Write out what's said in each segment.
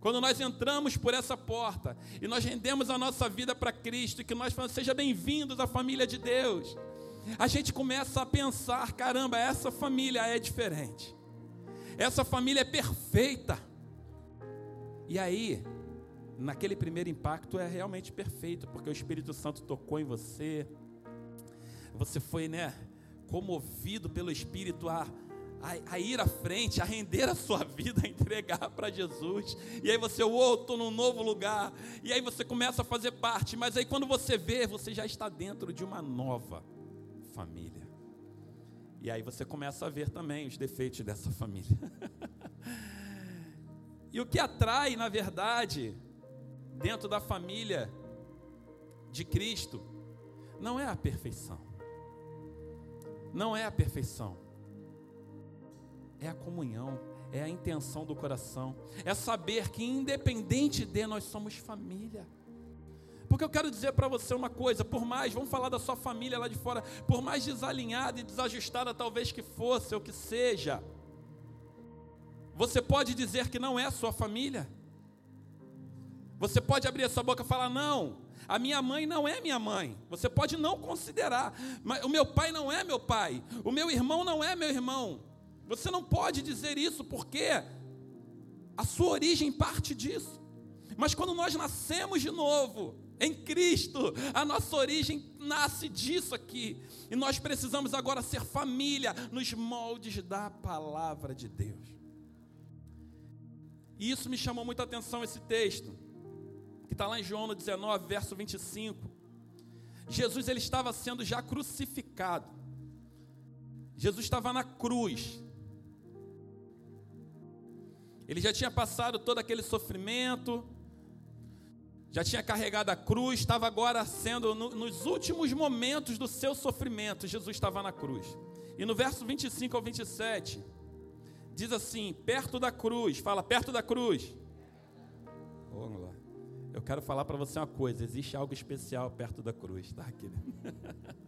Quando nós entramos por essa porta e nós rendemos a nossa vida para Cristo, que nós falamos, seja bem-vindos à família de Deus, a gente começa a pensar: caramba, essa família é diferente, essa família é perfeita. E aí, naquele primeiro impacto é realmente perfeito, porque o Espírito Santo tocou em você, você foi, né, comovido pelo Espírito a a, a, ir à frente, a render a sua vida, a entregar para Jesus. E aí você, uou, estou num novo lugar. E aí você começa a fazer parte. Mas aí quando você vê, você já está dentro de uma nova família. E aí você começa a ver também os defeitos dessa família. e o que atrai, na verdade, dentro da família de Cristo, não é a perfeição. Não é a perfeição é a comunhão, é a intenção do coração, é saber que independente de nós somos família. Porque eu quero dizer para você uma coisa, por mais, vamos falar da sua família lá de fora, por mais desalinhada e desajustada talvez que fosse ou que seja, você pode dizer que não é sua família. Você pode abrir essa boca e falar: não, a minha mãe não é minha mãe. Você pode não considerar, mas o meu pai não é meu pai, o meu irmão não é meu irmão. Você não pode dizer isso porque a sua origem parte disso. Mas quando nós nascemos de novo, em Cristo, a nossa origem nasce disso aqui. E nós precisamos agora ser família nos moldes da palavra de Deus. E isso me chamou muita atenção, esse texto, que está lá em João 19, verso 25. Jesus ele estava sendo já crucificado. Jesus estava na cruz. Ele já tinha passado todo aquele sofrimento, já tinha carregado a cruz, estava agora sendo, no, nos últimos momentos do seu sofrimento, Jesus estava na cruz. E no verso 25 ao 27, diz assim: perto da cruz, fala, perto da cruz. Vamos lá. Eu quero falar para você uma coisa: existe algo especial perto da cruz, tá, querido?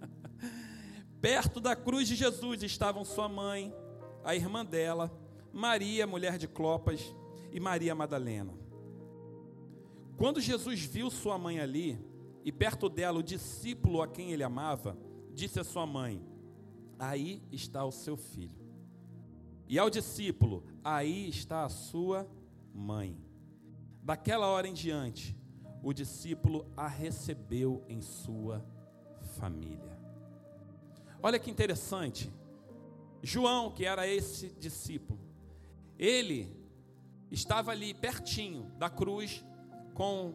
perto da cruz de Jesus estavam sua mãe, a irmã dela, Maria, mulher de Clopas, e Maria Madalena. Quando Jesus viu sua mãe ali, e perto dela o discípulo a quem ele amava, disse à sua mãe: Aí está o seu filho. E ao discípulo: Aí está a sua mãe. Daquela hora em diante, o discípulo a recebeu em sua família. Olha que interessante. João, que era esse discípulo, ele estava ali pertinho da cruz com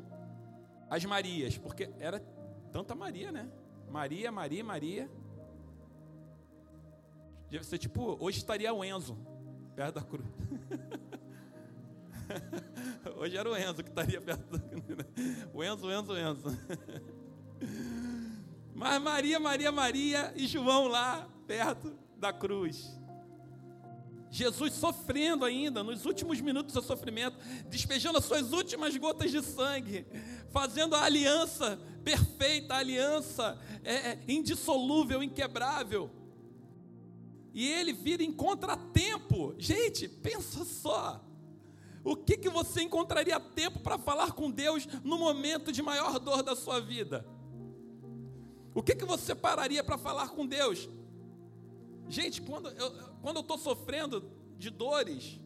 as Marias, porque era tanta Maria, né? Maria, Maria, Maria. Deve ser tipo, hoje estaria o Enzo perto da cruz. hoje era o Enzo que estaria perto da cruz. Enzo, o Enzo, o Enzo. Mas Maria, Maria, Maria e João lá perto da cruz. Jesus sofrendo ainda, nos últimos minutos do seu sofrimento, despejando as suas últimas gotas de sangue, fazendo a aliança perfeita, a aliança é, é, indissolúvel, inquebrável. E ele vira em contratempo. Gente, pensa só. O que, que você encontraria tempo para falar com Deus no momento de maior dor da sua vida? O que, que você pararia para falar com Deus? Gente, quando eu quando eu sofrendo de dores,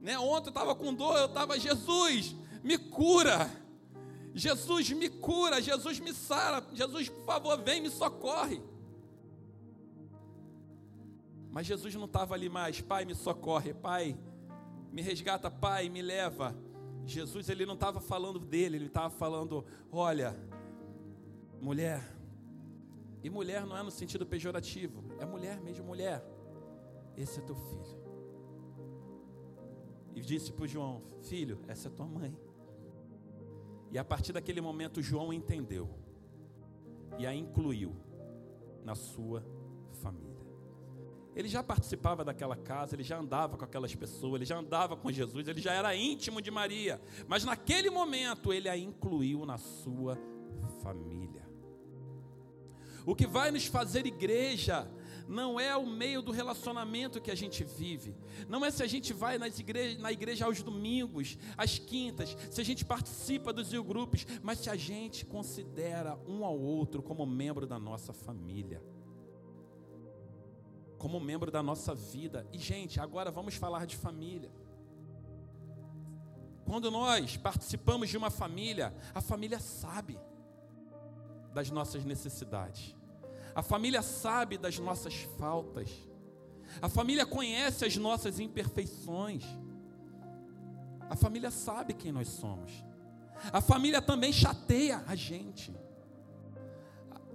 né? Ontem eu estava com dor, eu estava, Jesus, me cura. Jesus me cura, Jesus me sara, Jesus, por favor, vem, me socorre. Mas Jesus não estava ali mais, Pai, me socorre, Pai, me resgata, Pai, me leva. Jesus, ele não estava falando dele, ele estava falando: olha, mulher, e mulher não é no sentido pejorativo, é mulher mesmo, mulher. Esse é teu filho. E disse para João: Filho, essa é tua mãe. E a partir daquele momento, João entendeu e a incluiu na sua família. Ele já participava daquela casa, ele já andava com aquelas pessoas, ele já andava com Jesus, ele já era íntimo de Maria, mas naquele momento ele a incluiu na sua família. O que vai nos fazer igreja não é o meio do relacionamento que a gente vive, não é se a gente vai nas na igreja aos domingos, às quintas, se a gente participa dos grupos, mas se a gente considera um ao outro como membro da nossa família, como membro da nossa vida. E, gente, agora vamos falar de família. Quando nós participamos de uma família, a família sabe das nossas necessidades. A família sabe das nossas faltas. A família conhece as nossas imperfeições. A família sabe quem nós somos. A família também chateia a gente.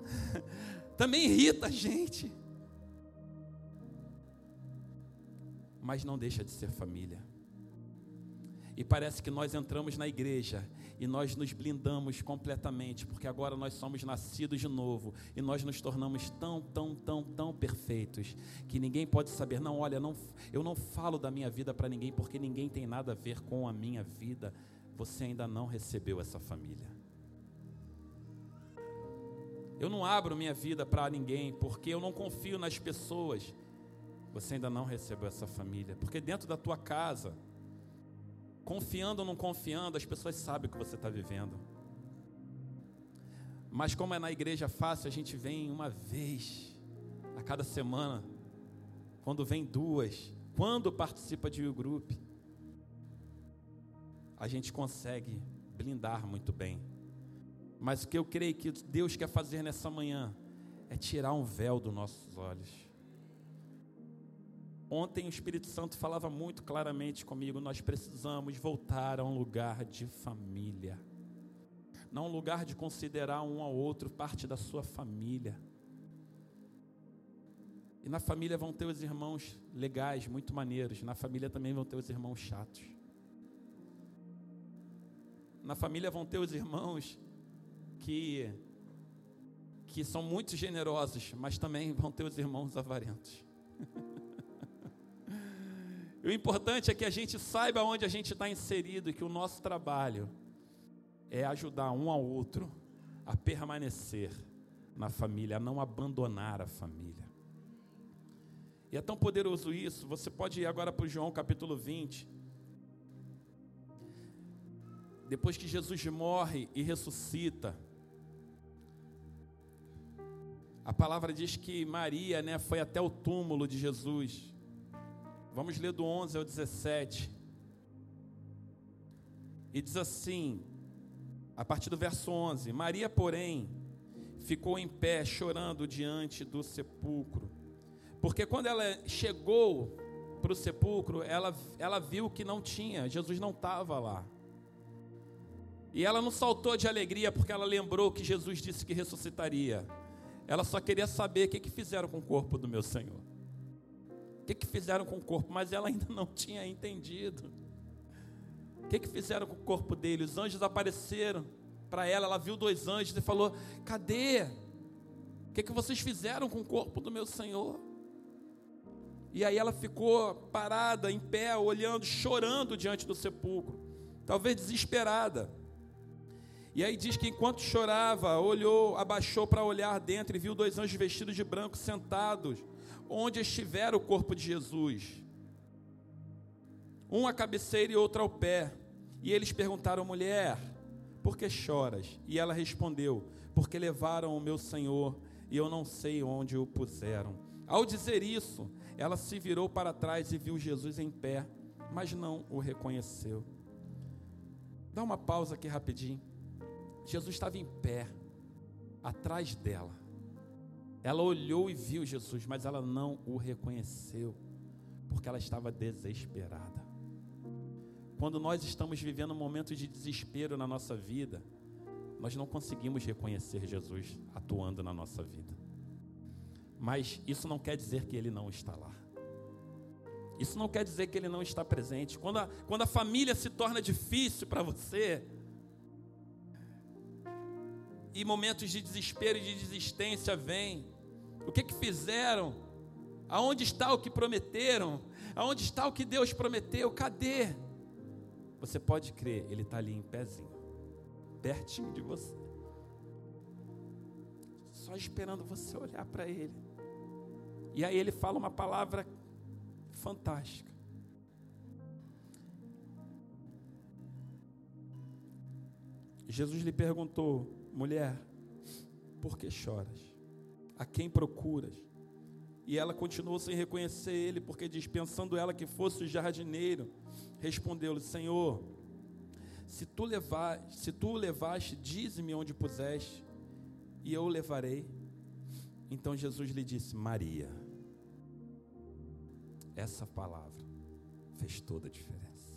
Também irrita a gente. Mas não deixa de ser família. E parece que nós entramos na igreja e nós nos blindamos completamente, porque agora nós somos nascidos de novo e nós nos tornamos tão, tão, tão, tão perfeitos que ninguém pode saber. Não, olha, não, eu não falo da minha vida para ninguém porque ninguém tem nada a ver com a minha vida. Você ainda não recebeu essa família. Eu não abro minha vida para ninguém porque eu não confio nas pessoas. Você ainda não recebeu essa família, porque dentro da tua casa Confiando ou não confiando, as pessoas sabem o que você está vivendo. Mas como é na igreja fácil, a gente vem uma vez a cada semana. Quando vem duas, quando participa de um grupo, a gente consegue blindar muito bem. Mas o que eu creio que Deus quer fazer nessa manhã é tirar um véu dos nossos olhos. Ontem o Espírito Santo falava muito claramente comigo: nós precisamos voltar a um lugar de família, não um lugar de considerar um ao outro parte da sua família. E na família vão ter os irmãos legais, muito maneiros, na família também vão ter os irmãos chatos. Na família vão ter os irmãos que que são muito generosos, mas também vão ter os irmãos avarentos. o importante é que a gente saiba onde a gente está inserido e que o nosso trabalho é ajudar um ao outro a permanecer na família, a não abandonar a família. E é tão poderoso isso, você pode ir agora para João capítulo 20. Depois que Jesus morre e ressuscita, a palavra diz que Maria né, foi até o túmulo de Jesus. Vamos ler do 11 ao 17. E diz assim, a partir do verso 11: Maria, porém, ficou em pé, chorando diante do sepulcro. Porque quando ela chegou para o sepulcro, ela, ela viu que não tinha, Jesus não estava lá. E ela não saltou de alegria porque ela lembrou que Jesus disse que ressuscitaria. Ela só queria saber o que, que fizeram com o corpo do meu Senhor que, que fizeram com o corpo? Mas ela ainda não tinha entendido. O que, que fizeram com o corpo dele? Os anjos apareceram para ela, ela viu dois anjos e falou: Cadê? O que, que vocês fizeram com o corpo do meu Senhor? E aí ela ficou parada, em pé, olhando, chorando diante do sepulcro, talvez desesperada. E aí diz que enquanto chorava, olhou, abaixou para olhar dentro e viu dois anjos vestidos de branco sentados onde estiver o corpo de Jesus. Um à cabeceira e outro ao pé. E eles perguntaram, mulher, por que choras? E ela respondeu, porque levaram o meu Senhor e eu não sei onde o puseram. Ao dizer isso, ela se virou para trás e viu Jesus em pé, mas não o reconheceu. Dá uma pausa aqui rapidinho. Jesus estava em pé, atrás dela. Ela olhou e viu Jesus, mas ela não o reconheceu, porque ela estava desesperada. Quando nós estamos vivendo um momento de desespero na nossa vida, nós não conseguimos reconhecer Jesus atuando na nossa vida. Mas isso não quer dizer que ele não está lá. Isso não quer dizer que ele não está presente. Quando a, quando a família se torna difícil para você, e momentos de desespero e de desistência vêm. O que que fizeram? Aonde está o que prometeram? Aonde está o que Deus prometeu? Cadê? Você pode crer, Ele está ali em pezinho, pertinho de você, só esperando você olhar para Ele. E aí ele fala uma palavra fantástica. Jesus lhe perguntou: mulher, por que choras? A quem procuras? E ela continuou sem reconhecer ele, porque dispensando ela que fosse o jardineiro, respondeu-lhe: Senhor, se tu, levar, se tu levaste, dize-me onde puseste, e eu o levarei. Então Jesus lhe disse: Maria. Essa palavra fez toda a diferença.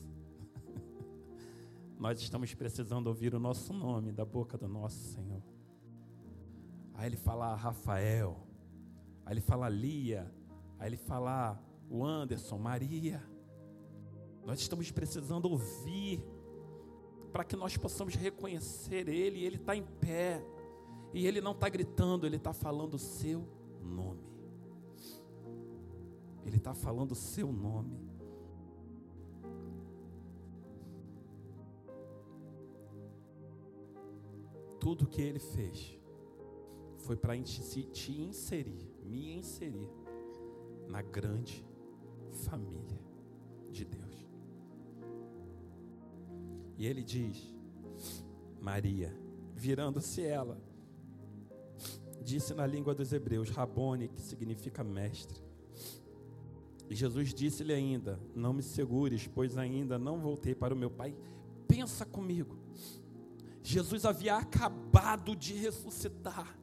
Nós estamos precisando ouvir o nosso nome da boca do nosso Senhor. Aí ele fala Rafael, aí ele fala Lia, aí ele fala o Anderson, Maria. Nós estamos precisando ouvir para que nós possamos reconhecer Ele. Ele está em pé e Ele não está gritando, Ele está falando o seu nome. Ele está falando o seu nome. Tudo que Ele fez foi para te inserir, me inserir na grande família de Deus. E ele diz: Maria, virando-se ela, disse na língua dos hebreus, Rabone, que significa mestre. E Jesus disse-lhe ainda: Não me segures, pois ainda não voltei para o meu Pai. Pensa comigo. Jesus havia acabado de ressuscitar.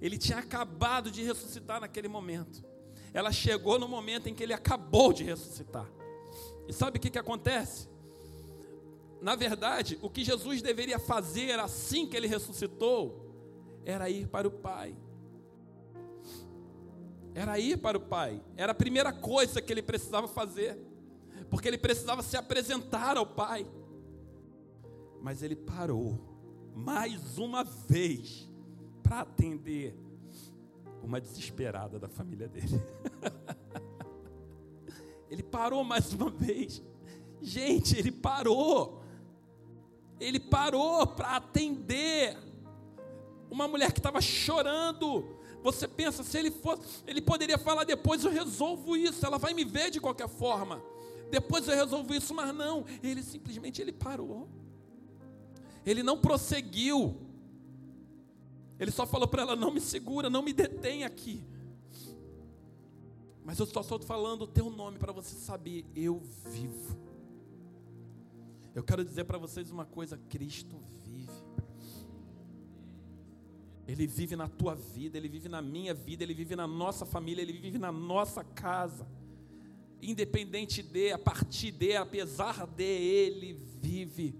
Ele tinha acabado de ressuscitar naquele momento. Ela chegou no momento em que ele acabou de ressuscitar. E sabe o que, que acontece? Na verdade, o que Jesus deveria fazer assim que ele ressuscitou era ir para o Pai. Era ir para o Pai. Era a primeira coisa que ele precisava fazer. Porque ele precisava se apresentar ao Pai. Mas ele parou mais uma vez para atender uma desesperada da família dele. ele parou mais uma vez. Gente, ele parou. Ele parou para atender uma mulher que estava chorando. Você pensa, se ele fosse, ele poderia falar depois eu resolvo isso, ela vai me ver de qualquer forma. Depois eu resolvo isso, mas não, ele simplesmente ele parou. Ele não prosseguiu. Ele só falou para ela: não me segura, não me detém aqui. Mas eu só estou falando o teu nome para você saber: eu vivo. Eu quero dizer para vocês uma coisa: Cristo vive. Ele vive na tua vida, ele vive na minha vida, ele vive na nossa família, ele vive na nossa casa. Independente de, a partir de, apesar de, ele vive.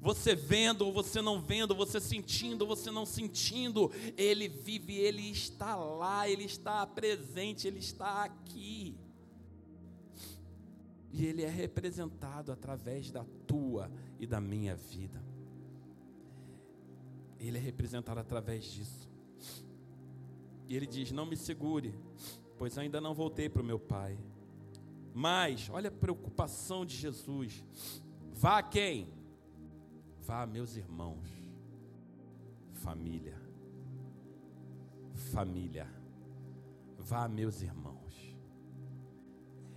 Você vendo ou você não vendo, você sentindo ou você não sentindo, Ele vive, Ele está lá, Ele está presente, Ele está aqui. E Ele é representado através da tua e da minha vida. Ele é representado através disso. E Ele diz: Não me segure, pois ainda não voltei para o meu Pai. Mas, olha a preocupação de Jesus. Vá quem? Vá, meus irmãos, família, família, vá, meus irmãos.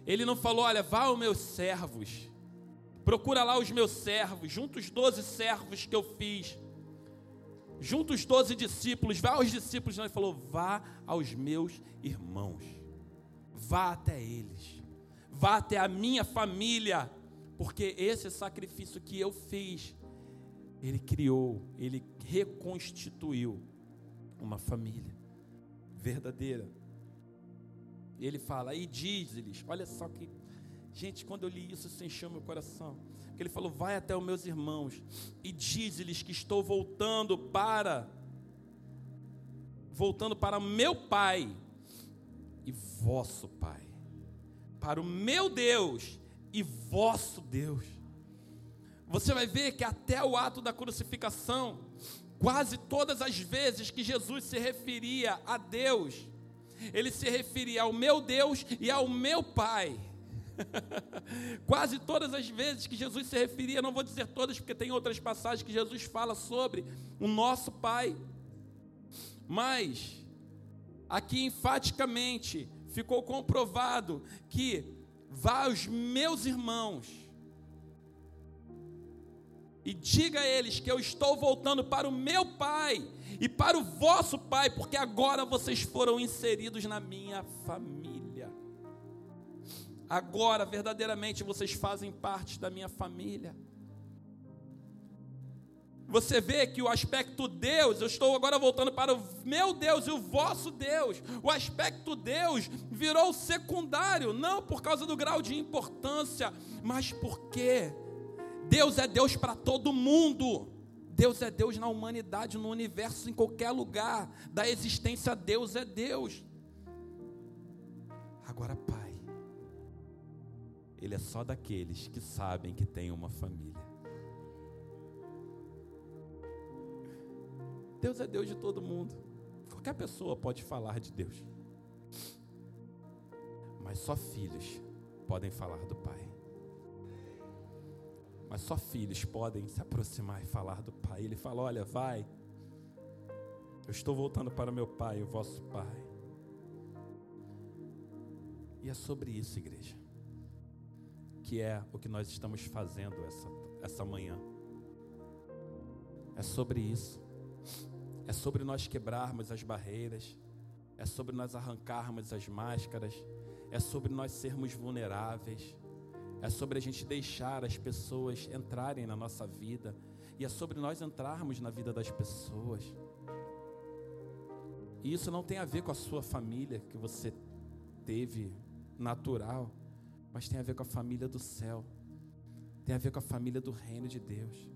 Ele não falou, olha, vá aos meus servos, procura lá os meus servos, junta os doze servos que eu fiz, junta os doze discípulos, vá aos discípulos, não, ele falou, vá aos meus irmãos, vá até eles, vá até a minha família, porque esse sacrifício que eu fiz, ele criou, ele reconstituiu uma família verdadeira. Ele fala, e diz-lhes, olha só que, gente, quando eu li isso, isso encheu meu coração. Porque ele falou, vai até os meus irmãos e diz-lhes que estou voltando para, voltando para meu Pai e vosso Pai, para o meu Deus e vosso Deus você vai ver que até o ato da crucificação, quase todas as vezes que Jesus se referia a Deus, ele se referia ao meu Deus e ao meu Pai. Quase todas as vezes que Jesus se referia, não vou dizer todas, porque tem outras passagens que Jesus fala sobre o nosso Pai. Mas aqui enfaticamente ficou comprovado que vá aos meus irmãos e diga a eles que eu estou voltando para o meu Pai e para o vosso Pai, porque agora vocês foram inseridos na minha família. Agora, verdadeiramente, vocês fazem parte da minha família. Você vê que o aspecto Deus, eu estou agora voltando para o meu Deus e o vosso Deus. O aspecto Deus virou secundário, não por causa do grau de importância, mas porque Deus é Deus para todo mundo. Deus é Deus na humanidade, no universo, em qualquer lugar da existência, Deus é Deus. Agora, Pai, Ele é só daqueles que sabem que tem uma família. Deus é Deus de todo mundo. Qualquer pessoa pode falar de Deus. Mas só filhos podem falar do Pai mas só filhos podem se aproximar e falar do Pai. Ele fala: Olha, vai, eu estou voltando para meu Pai, o vosso Pai. E é sobre isso, igreja, que é o que nós estamos fazendo essa, essa manhã. É sobre isso. É sobre nós quebrarmos as barreiras. É sobre nós arrancarmos as máscaras. É sobre nós sermos vulneráveis é sobre a gente deixar as pessoas entrarem na nossa vida, e é sobre nós entrarmos na vida das pessoas. E isso não tem a ver com a sua família que você teve natural, mas tem a ver com a família do céu, tem a ver com a família do reino de Deus.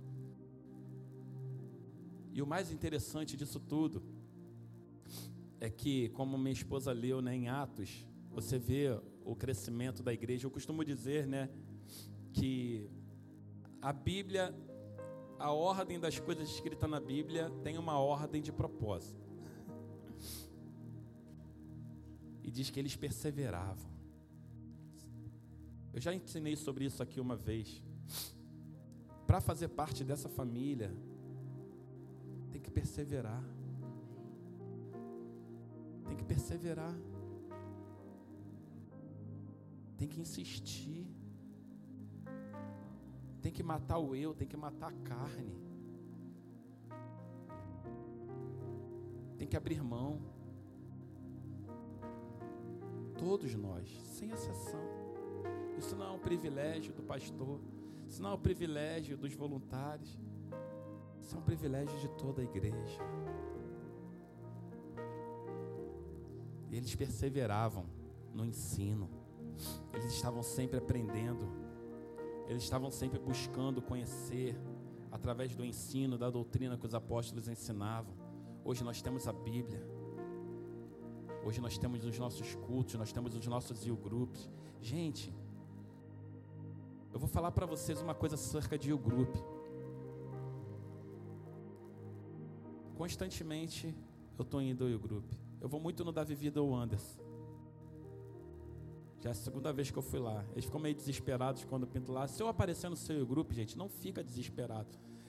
E o mais interessante disso tudo é que, como minha esposa leu né, em Atos, você vê o crescimento da igreja. Eu costumo dizer, né, que a Bíblia, a ordem das coisas escritas na Bíblia tem uma ordem de propósito. E diz que eles perseveravam. Eu já ensinei sobre isso aqui uma vez. Para fazer parte dessa família, tem que perseverar. Tem que perseverar tem que insistir, tem que matar o eu, tem que matar a carne, tem que abrir mão. Todos nós, sem exceção. Isso não é um privilégio do pastor, isso não é um privilégio dos voluntários, isso é um privilégio de toda a igreja. Eles perseveravam no ensino. Eles estavam sempre aprendendo, eles estavam sempre buscando conhecer através do ensino, da doutrina que os apóstolos ensinavam. Hoje nós temos a Bíblia. Hoje nós temos os nossos cultos, nós temos os nossos you groups. Gente, eu vou falar para vocês uma coisa acerca de you group. Constantemente eu estou indo ao you group. Eu vou muito no Davi Vida ou Anderson. Já é a segunda vez que eu fui lá. Eles ficam meio desesperados quando eu pinto lá. Se eu aparecer no seu grupo, gente, não fica desesperado.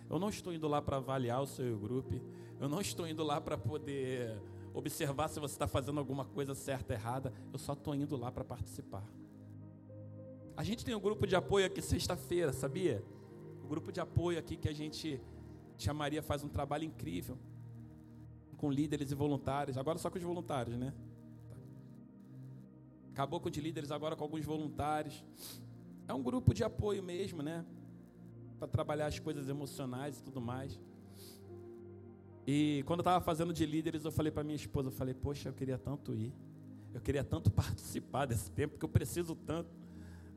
Eu não estou indo lá para avaliar o seu grupo. Eu não estou indo lá para poder observar se você está fazendo alguma coisa certa errada. Eu só estou indo lá para participar. A gente tem um grupo de apoio aqui sexta-feira, sabia? O grupo de apoio aqui que a gente chamaria faz um trabalho incrível com líderes e voluntários. Agora só com os voluntários, né? Acabou com de líderes agora com alguns voluntários. É um grupo de apoio mesmo, né? Para trabalhar as coisas emocionais e tudo mais. E quando eu estava fazendo de líderes, eu falei para minha esposa, eu falei, poxa, eu queria tanto ir. Eu queria tanto participar desse tempo, porque eu preciso tanto.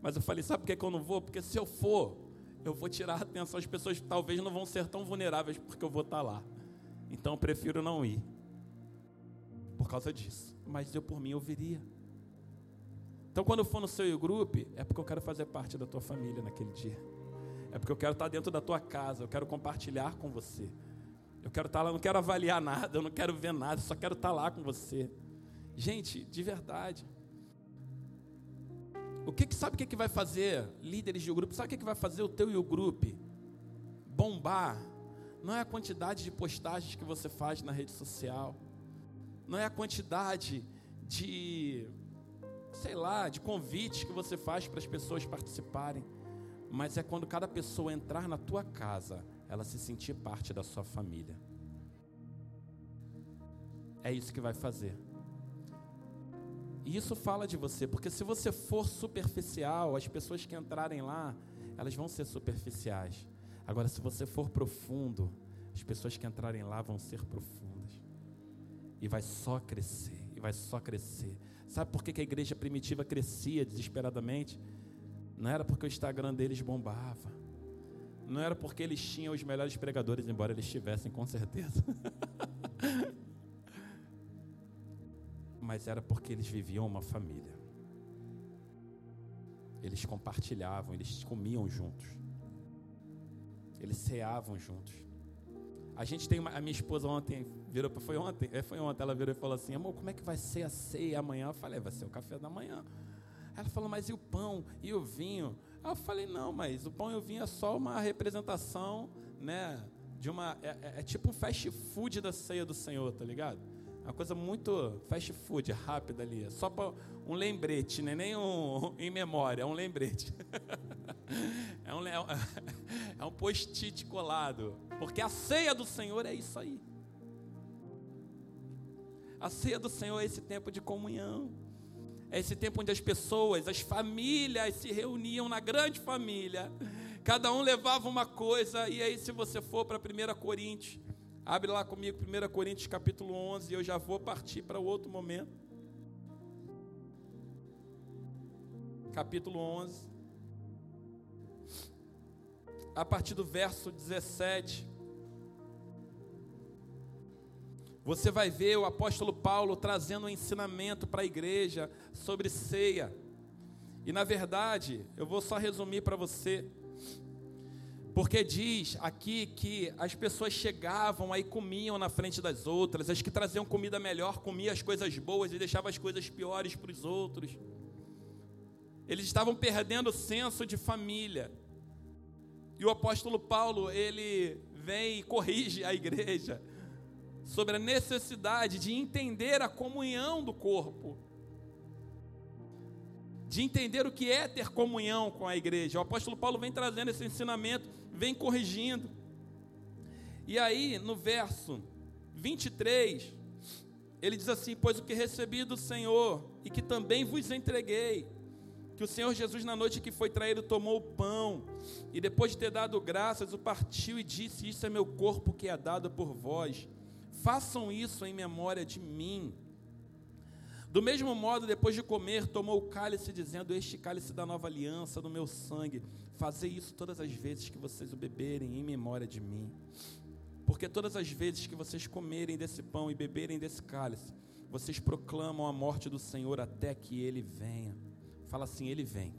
Mas eu falei, sabe por que eu não vou? Porque se eu for, eu vou tirar a atenção. As pessoas talvez não vão ser tão vulneráveis porque eu vou estar tá lá. Então eu prefiro não ir. Por causa disso. Mas eu por mim eu viria. Então, quando eu for no seu grupo, é porque eu quero fazer parte da tua família naquele dia. É porque eu quero estar dentro da tua casa, eu quero compartilhar com você. Eu quero estar lá, eu não quero avaliar nada, eu não quero ver nada, eu só quero estar lá com você. Gente, de verdade. O que, que sabe o que, que vai fazer líderes de grupo? Sabe o que, que vai fazer o teu e o grupo bombar? Não é a quantidade de postagens que você faz na rede social não é a quantidade de, sei lá, de convites que você faz para as pessoas participarem, mas é quando cada pessoa entrar na tua casa, ela se sentir parte da sua família. É isso que vai fazer. E isso fala de você, porque se você for superficial, as pessoas que entrarem lá, elas vão ser superficiais. Agora, se você for profundo, as pessoas que entrarem lá vão ser profundas. E vai só crescer, e vai só crescer. Sabe por que a igreja primitiva crescia desesperadamente? Não era porque o Instagram deles bombava. Não era porque eles tinham os melhores pregadores, embora eles tivessem, com certeza. mas era porque eles viviam uma família. Eles compartilhavam, eles comiam juntos. Eles ceavam juntos. A gente tem uma, a minha esposa ontem virou, foi ontem, é, foi ontem, ela virou e falou assim: "Amor, como é que vai ser a ceia amanhã?" Eu falei: "Vai ser o café da manhã". Ela falou: "Mas e o pão e o vinho?" Eu falei: "Não, mas o pão e o vinho é só uma representação, né, de uma é, é, é tipo um fast food da ceia do Senhor, tá ligado? Uma coisa muito fast food, rápida ali. Só para um lembrete, né? nem um em memória, é um lembrete. é um, é um post-it colado. Porque a ceia do Senhor é isso aí. A ceia do Senhor é esse tempo de comunhão. É esse tempo onde as pessoas, as famílias se reuniam na grande família. Cada um levava uma coisa. E aí, se você for para 1 Coríntios, Abre lá comigo 1 Coríntios capítulo 11 e eu já vou partir para outro momento. Capítulo 11. A partir do verso 17. Você vai ver o apóstolo Paulo trazendo um ensinamento para a igreja sobre ceia. E na verdade, eu vou só resumir para você. Porque diz aqui que as pessoas chegavam aí comiam na frente das outras, as que traziam comida melhor comiam as coisas boas e deixavam as coisas piores para os outros. Eles estavam perdendo o senso de família. E o apóstolo Paulo, ele vem e corrige a igreja sobre a necessidade de entender a comunhão do corpo de entender o que é ter comunhão com a igreja. O apóstolo Paulo vem trazendo esse ensinamento, vem corrigindo. E aí, no verso 23, ele diz assim: Pois o que recebi do Senhor e que também vos entreguei, que o Senhor Jesus, na noite que foi traído, tomou o pão e depois de ter dado graças, o partiu e disse: Isso é meu corpo que é dado por vós. Façam isso em memória de mim. Do mesmo modo, depois de comer, tomou o cálice, dizendo: Este cálice da nova aliança, do meu sangue, fazei isso todas as vezes que vocês o beberem em memória de mim. Porque todas as vezes que vocês comerem desse pão e beberem desse cálice, vocês proclamam a morte do Senhor até que ele venha. Fala assim: Ele vem.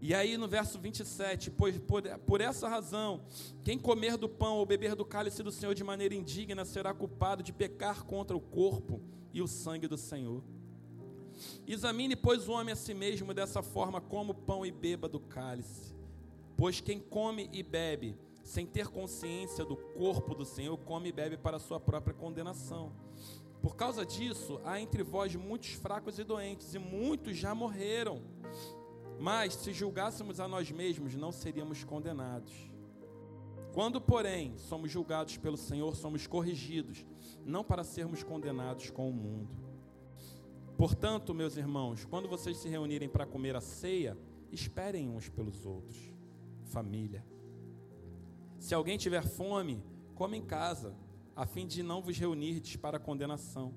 E aí no verso 27, pois por, por essa razão, quem comer do pão ou beber do cálice do Senhor de maneira indigna será culpado de pecar contra o corpo e o sangue do Senhor. Examine, pois, o homem a si mesmo dessa forma, como pão e beba do cálice. Pois quem come e bebe, sem ter consciência do corpo do Senhor, come e bebe para a sua própria condenação. Por causa disso, há entre vós muitos fracos e doentes, e muitos já morreram. Mas, se julgássemos a nós mesmos, não seríamos condenados. Quando, porém, somos julgados pelo Senhor, somos corrigidos não para sermos condenados com o mundo. Portanto, meus irmãos, quando vocês se reunirem para comer a ceia, esperem uns pelos outros. Família. Se alguém tiver fome, come em casa, a fim de não vos reunirdes para condenação.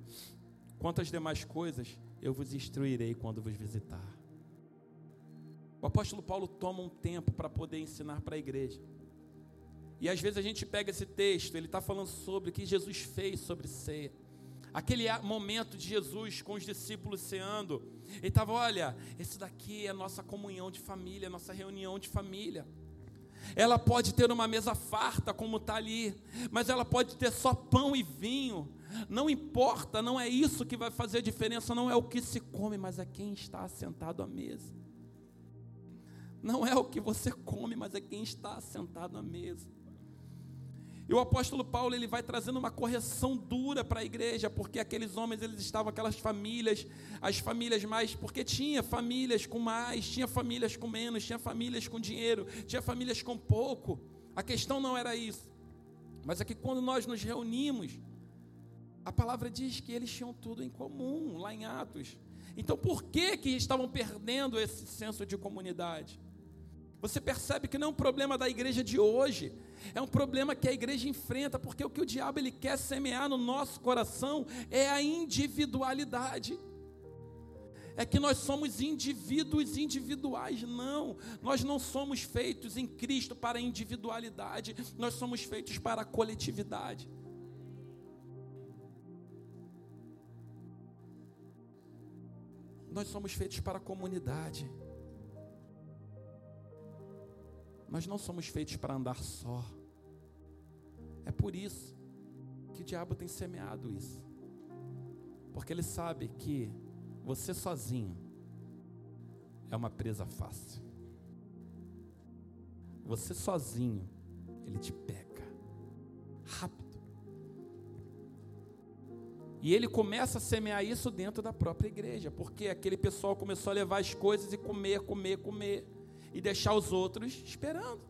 Quanto às demais coisas, eu vos instruirei quando vos visitar. O apóstolo Paulo toma um tempo para poder ensinar para a igreja. E às vezes a gente pega esse texto, ele está falando sobre o que Jesus fez sobre ceia. Aquele momento de Jesus com os discípulos ceando, ele estava, olha, esse daqui é a nossa comunhão de família, nossa reunião de família. Ela pode ter uma mesa farta, como está ali, mas ela pode ter só pão e vinho. Não importa, não é isso que vai fazer a diferença, não é o que se come, mas é quem está sentado à mesa. Não é o que você come, mas é quem está sentado à mesa. E o apóstolo Paulo ele vai trazendo uma correção dura para a igreja, porque aqueles homens eles estavam aquelas famílias, as famílias mais, porque tinha famílias com mais, tinha famílias com menos, tinha famílias com dinheiro, tinha famílias com pouco. A questão não era isso. Mas é que quando nós nos reunimos, a palavra diz que eles tinham tudo em comum, lá em Atos. Então por que que estavam perdendo esse senso de comunidade? Você percebe que não é um problema da igreja de hoje, é um problema que a igreja enfrenta, porque o que o diabo ele quer semear no nosso coração é a individualidade. É que nós somos indivíduos individuais, não. Nós não somos feitos em Cristo para a individualidade, nós somos feitos para a coletividade. Nós somos feitos para a comunidade. Nós não somos feitos para andar só. É por isso que o diabo tem semeado isso. Porque ele sabe que você sozinho é uma presa fácil. Você sozinho, ele te pega rápido. E ele começa a semear isso dentro da própria igreja, porque aquele pessoal começou a levar as coisas e comer, comer, comer e deixar os outros esperando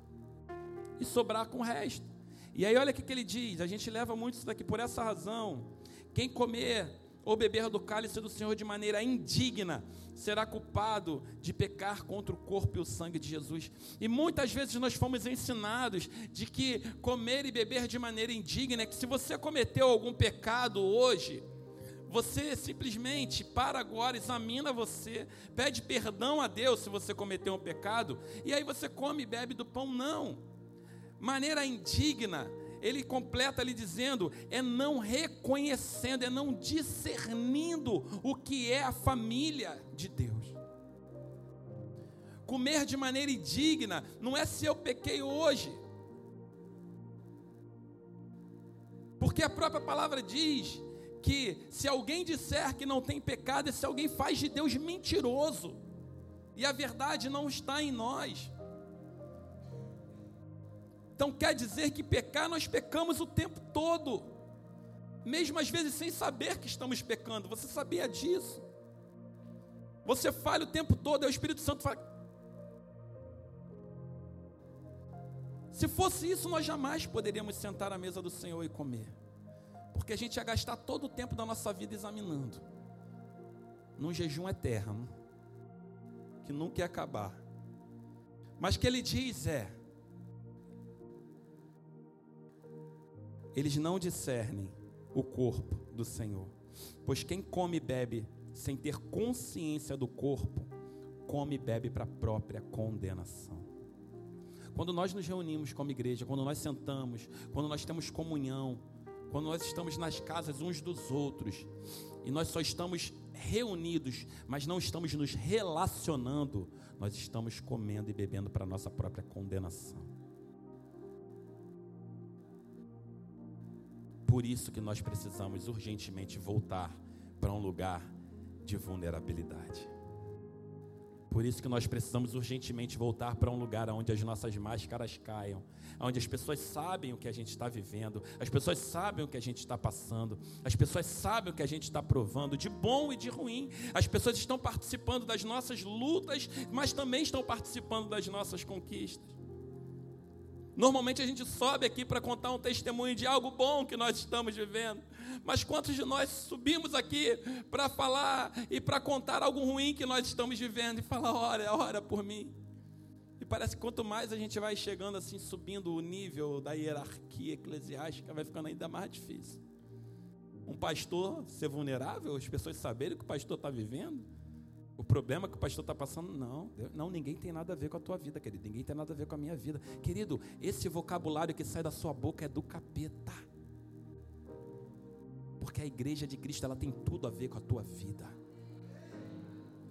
e sobrar com o resto. E aí olha o que ele diz, a gente leva muito isso daqui por essa razão. Quem comer ou beber do cálice do Senhor de maneira indigna será culpado de pecar contra o corpo e o sangue de Jesus. E muitas vezes nós fomos ensinados de que comer e beber de maneira indigna é que se você cometeu algum pecado hoje, você simplesmente para agora, examina você, pede perdão a Deus se você cometeu um pecado, e aí você come e bebe do pão, não. Maneira indigna, ele completa ali dizendo: é não reconhecendo, é não discernindo o que é a família de Deus. Comer de maneira indigna não é se eu pequei hoje, porque a própria palavra diz que se alguém disser que não tem pecado, esse alguém faz de Deus mentiroso, e a verdade não está em nós. Então quer dizer que pecar, nós pecamos o tempo todo, mesmo às vezes sem saber que estamos pecando, você sabia disso? Você falha o tempo todo, é o Espírito Santo fala. Se fosse isso, nós jamais poderíamos sentar à mesa do Senhor e comer. Porque a gente ia gastar todo o tempo da nossa vida examinando. Num jejum eterno. Que nunca ia acabar. Mas que ele diz é: eles não discernem o corpo do Senhor. Pois quem come e bebe sem ter consciência do corpo, come e bebe para a própria condenação. Quando nós nos reunimos como igreja, quando nós sentamos, quando nós temos comunhão, quando nós estamos nas casas uns dos outros e nós só estamos reunidos, mas não estamos nos relacionando, nós estamos comendo e bebendo para nossa própria condenação. Por isso que nós precisamos urgentemente voltar para um lugar de vulnerabilidade. Por isso que nós precisamos urgentemente voltar para um lugar onde as nossas máscaras caiam, onde as pessoas sabem o que a gente está vivendo, as pessoas sabem o que a gente está passando, as pessoas sabem o que a gente está provando, de bom e de ruim. As pessoas estão participando das nossas lutas, mas também estão participando das nossas conquistas. Normalmente a gente sobe aqui para contar um testemunho de algo bom que nós estamos vivendo. Mas quantos de nós subimos aqui para falar e para contar algo ruim que nós estamos vivendo e falar, ora, ora por mim? E parece que quanto mais a gente vai chegando assim, subindo o nível da hierarquia eclesiástica, vai ficando ainda mais difícil. Um pastor ser vulnerável, as pessoas saberem o que o pastor está vivendo, o problema que o pastor está passando, não, não, ninguém tem nada a ver com a tua vida, querido, ninguém tem nada a ver com a minha vida. Querido, esse vocabulário que sai da sua boca é do capeta. Porque a igreja de Cristo, ela tem tudo a ver com a tua vida.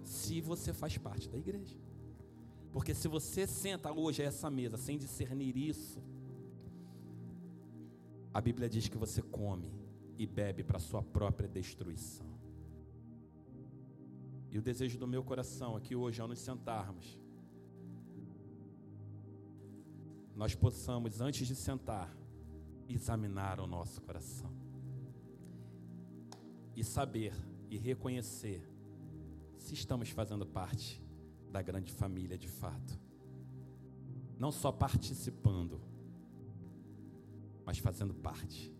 Se você faz parte da igreja. Porque se você senta hoje a essa mesa sem discernir isso, a Bíblia diz que você come e bebe para sua própria destruição. E o desejo do meu coração aqui hoje, ao nos sentarmos, nós possamos, antes de sentar, examinar o nosso coração e saber e reconhecer se estamos fazendo parte da grande família de fato. Não só participando, mas fazendo parte.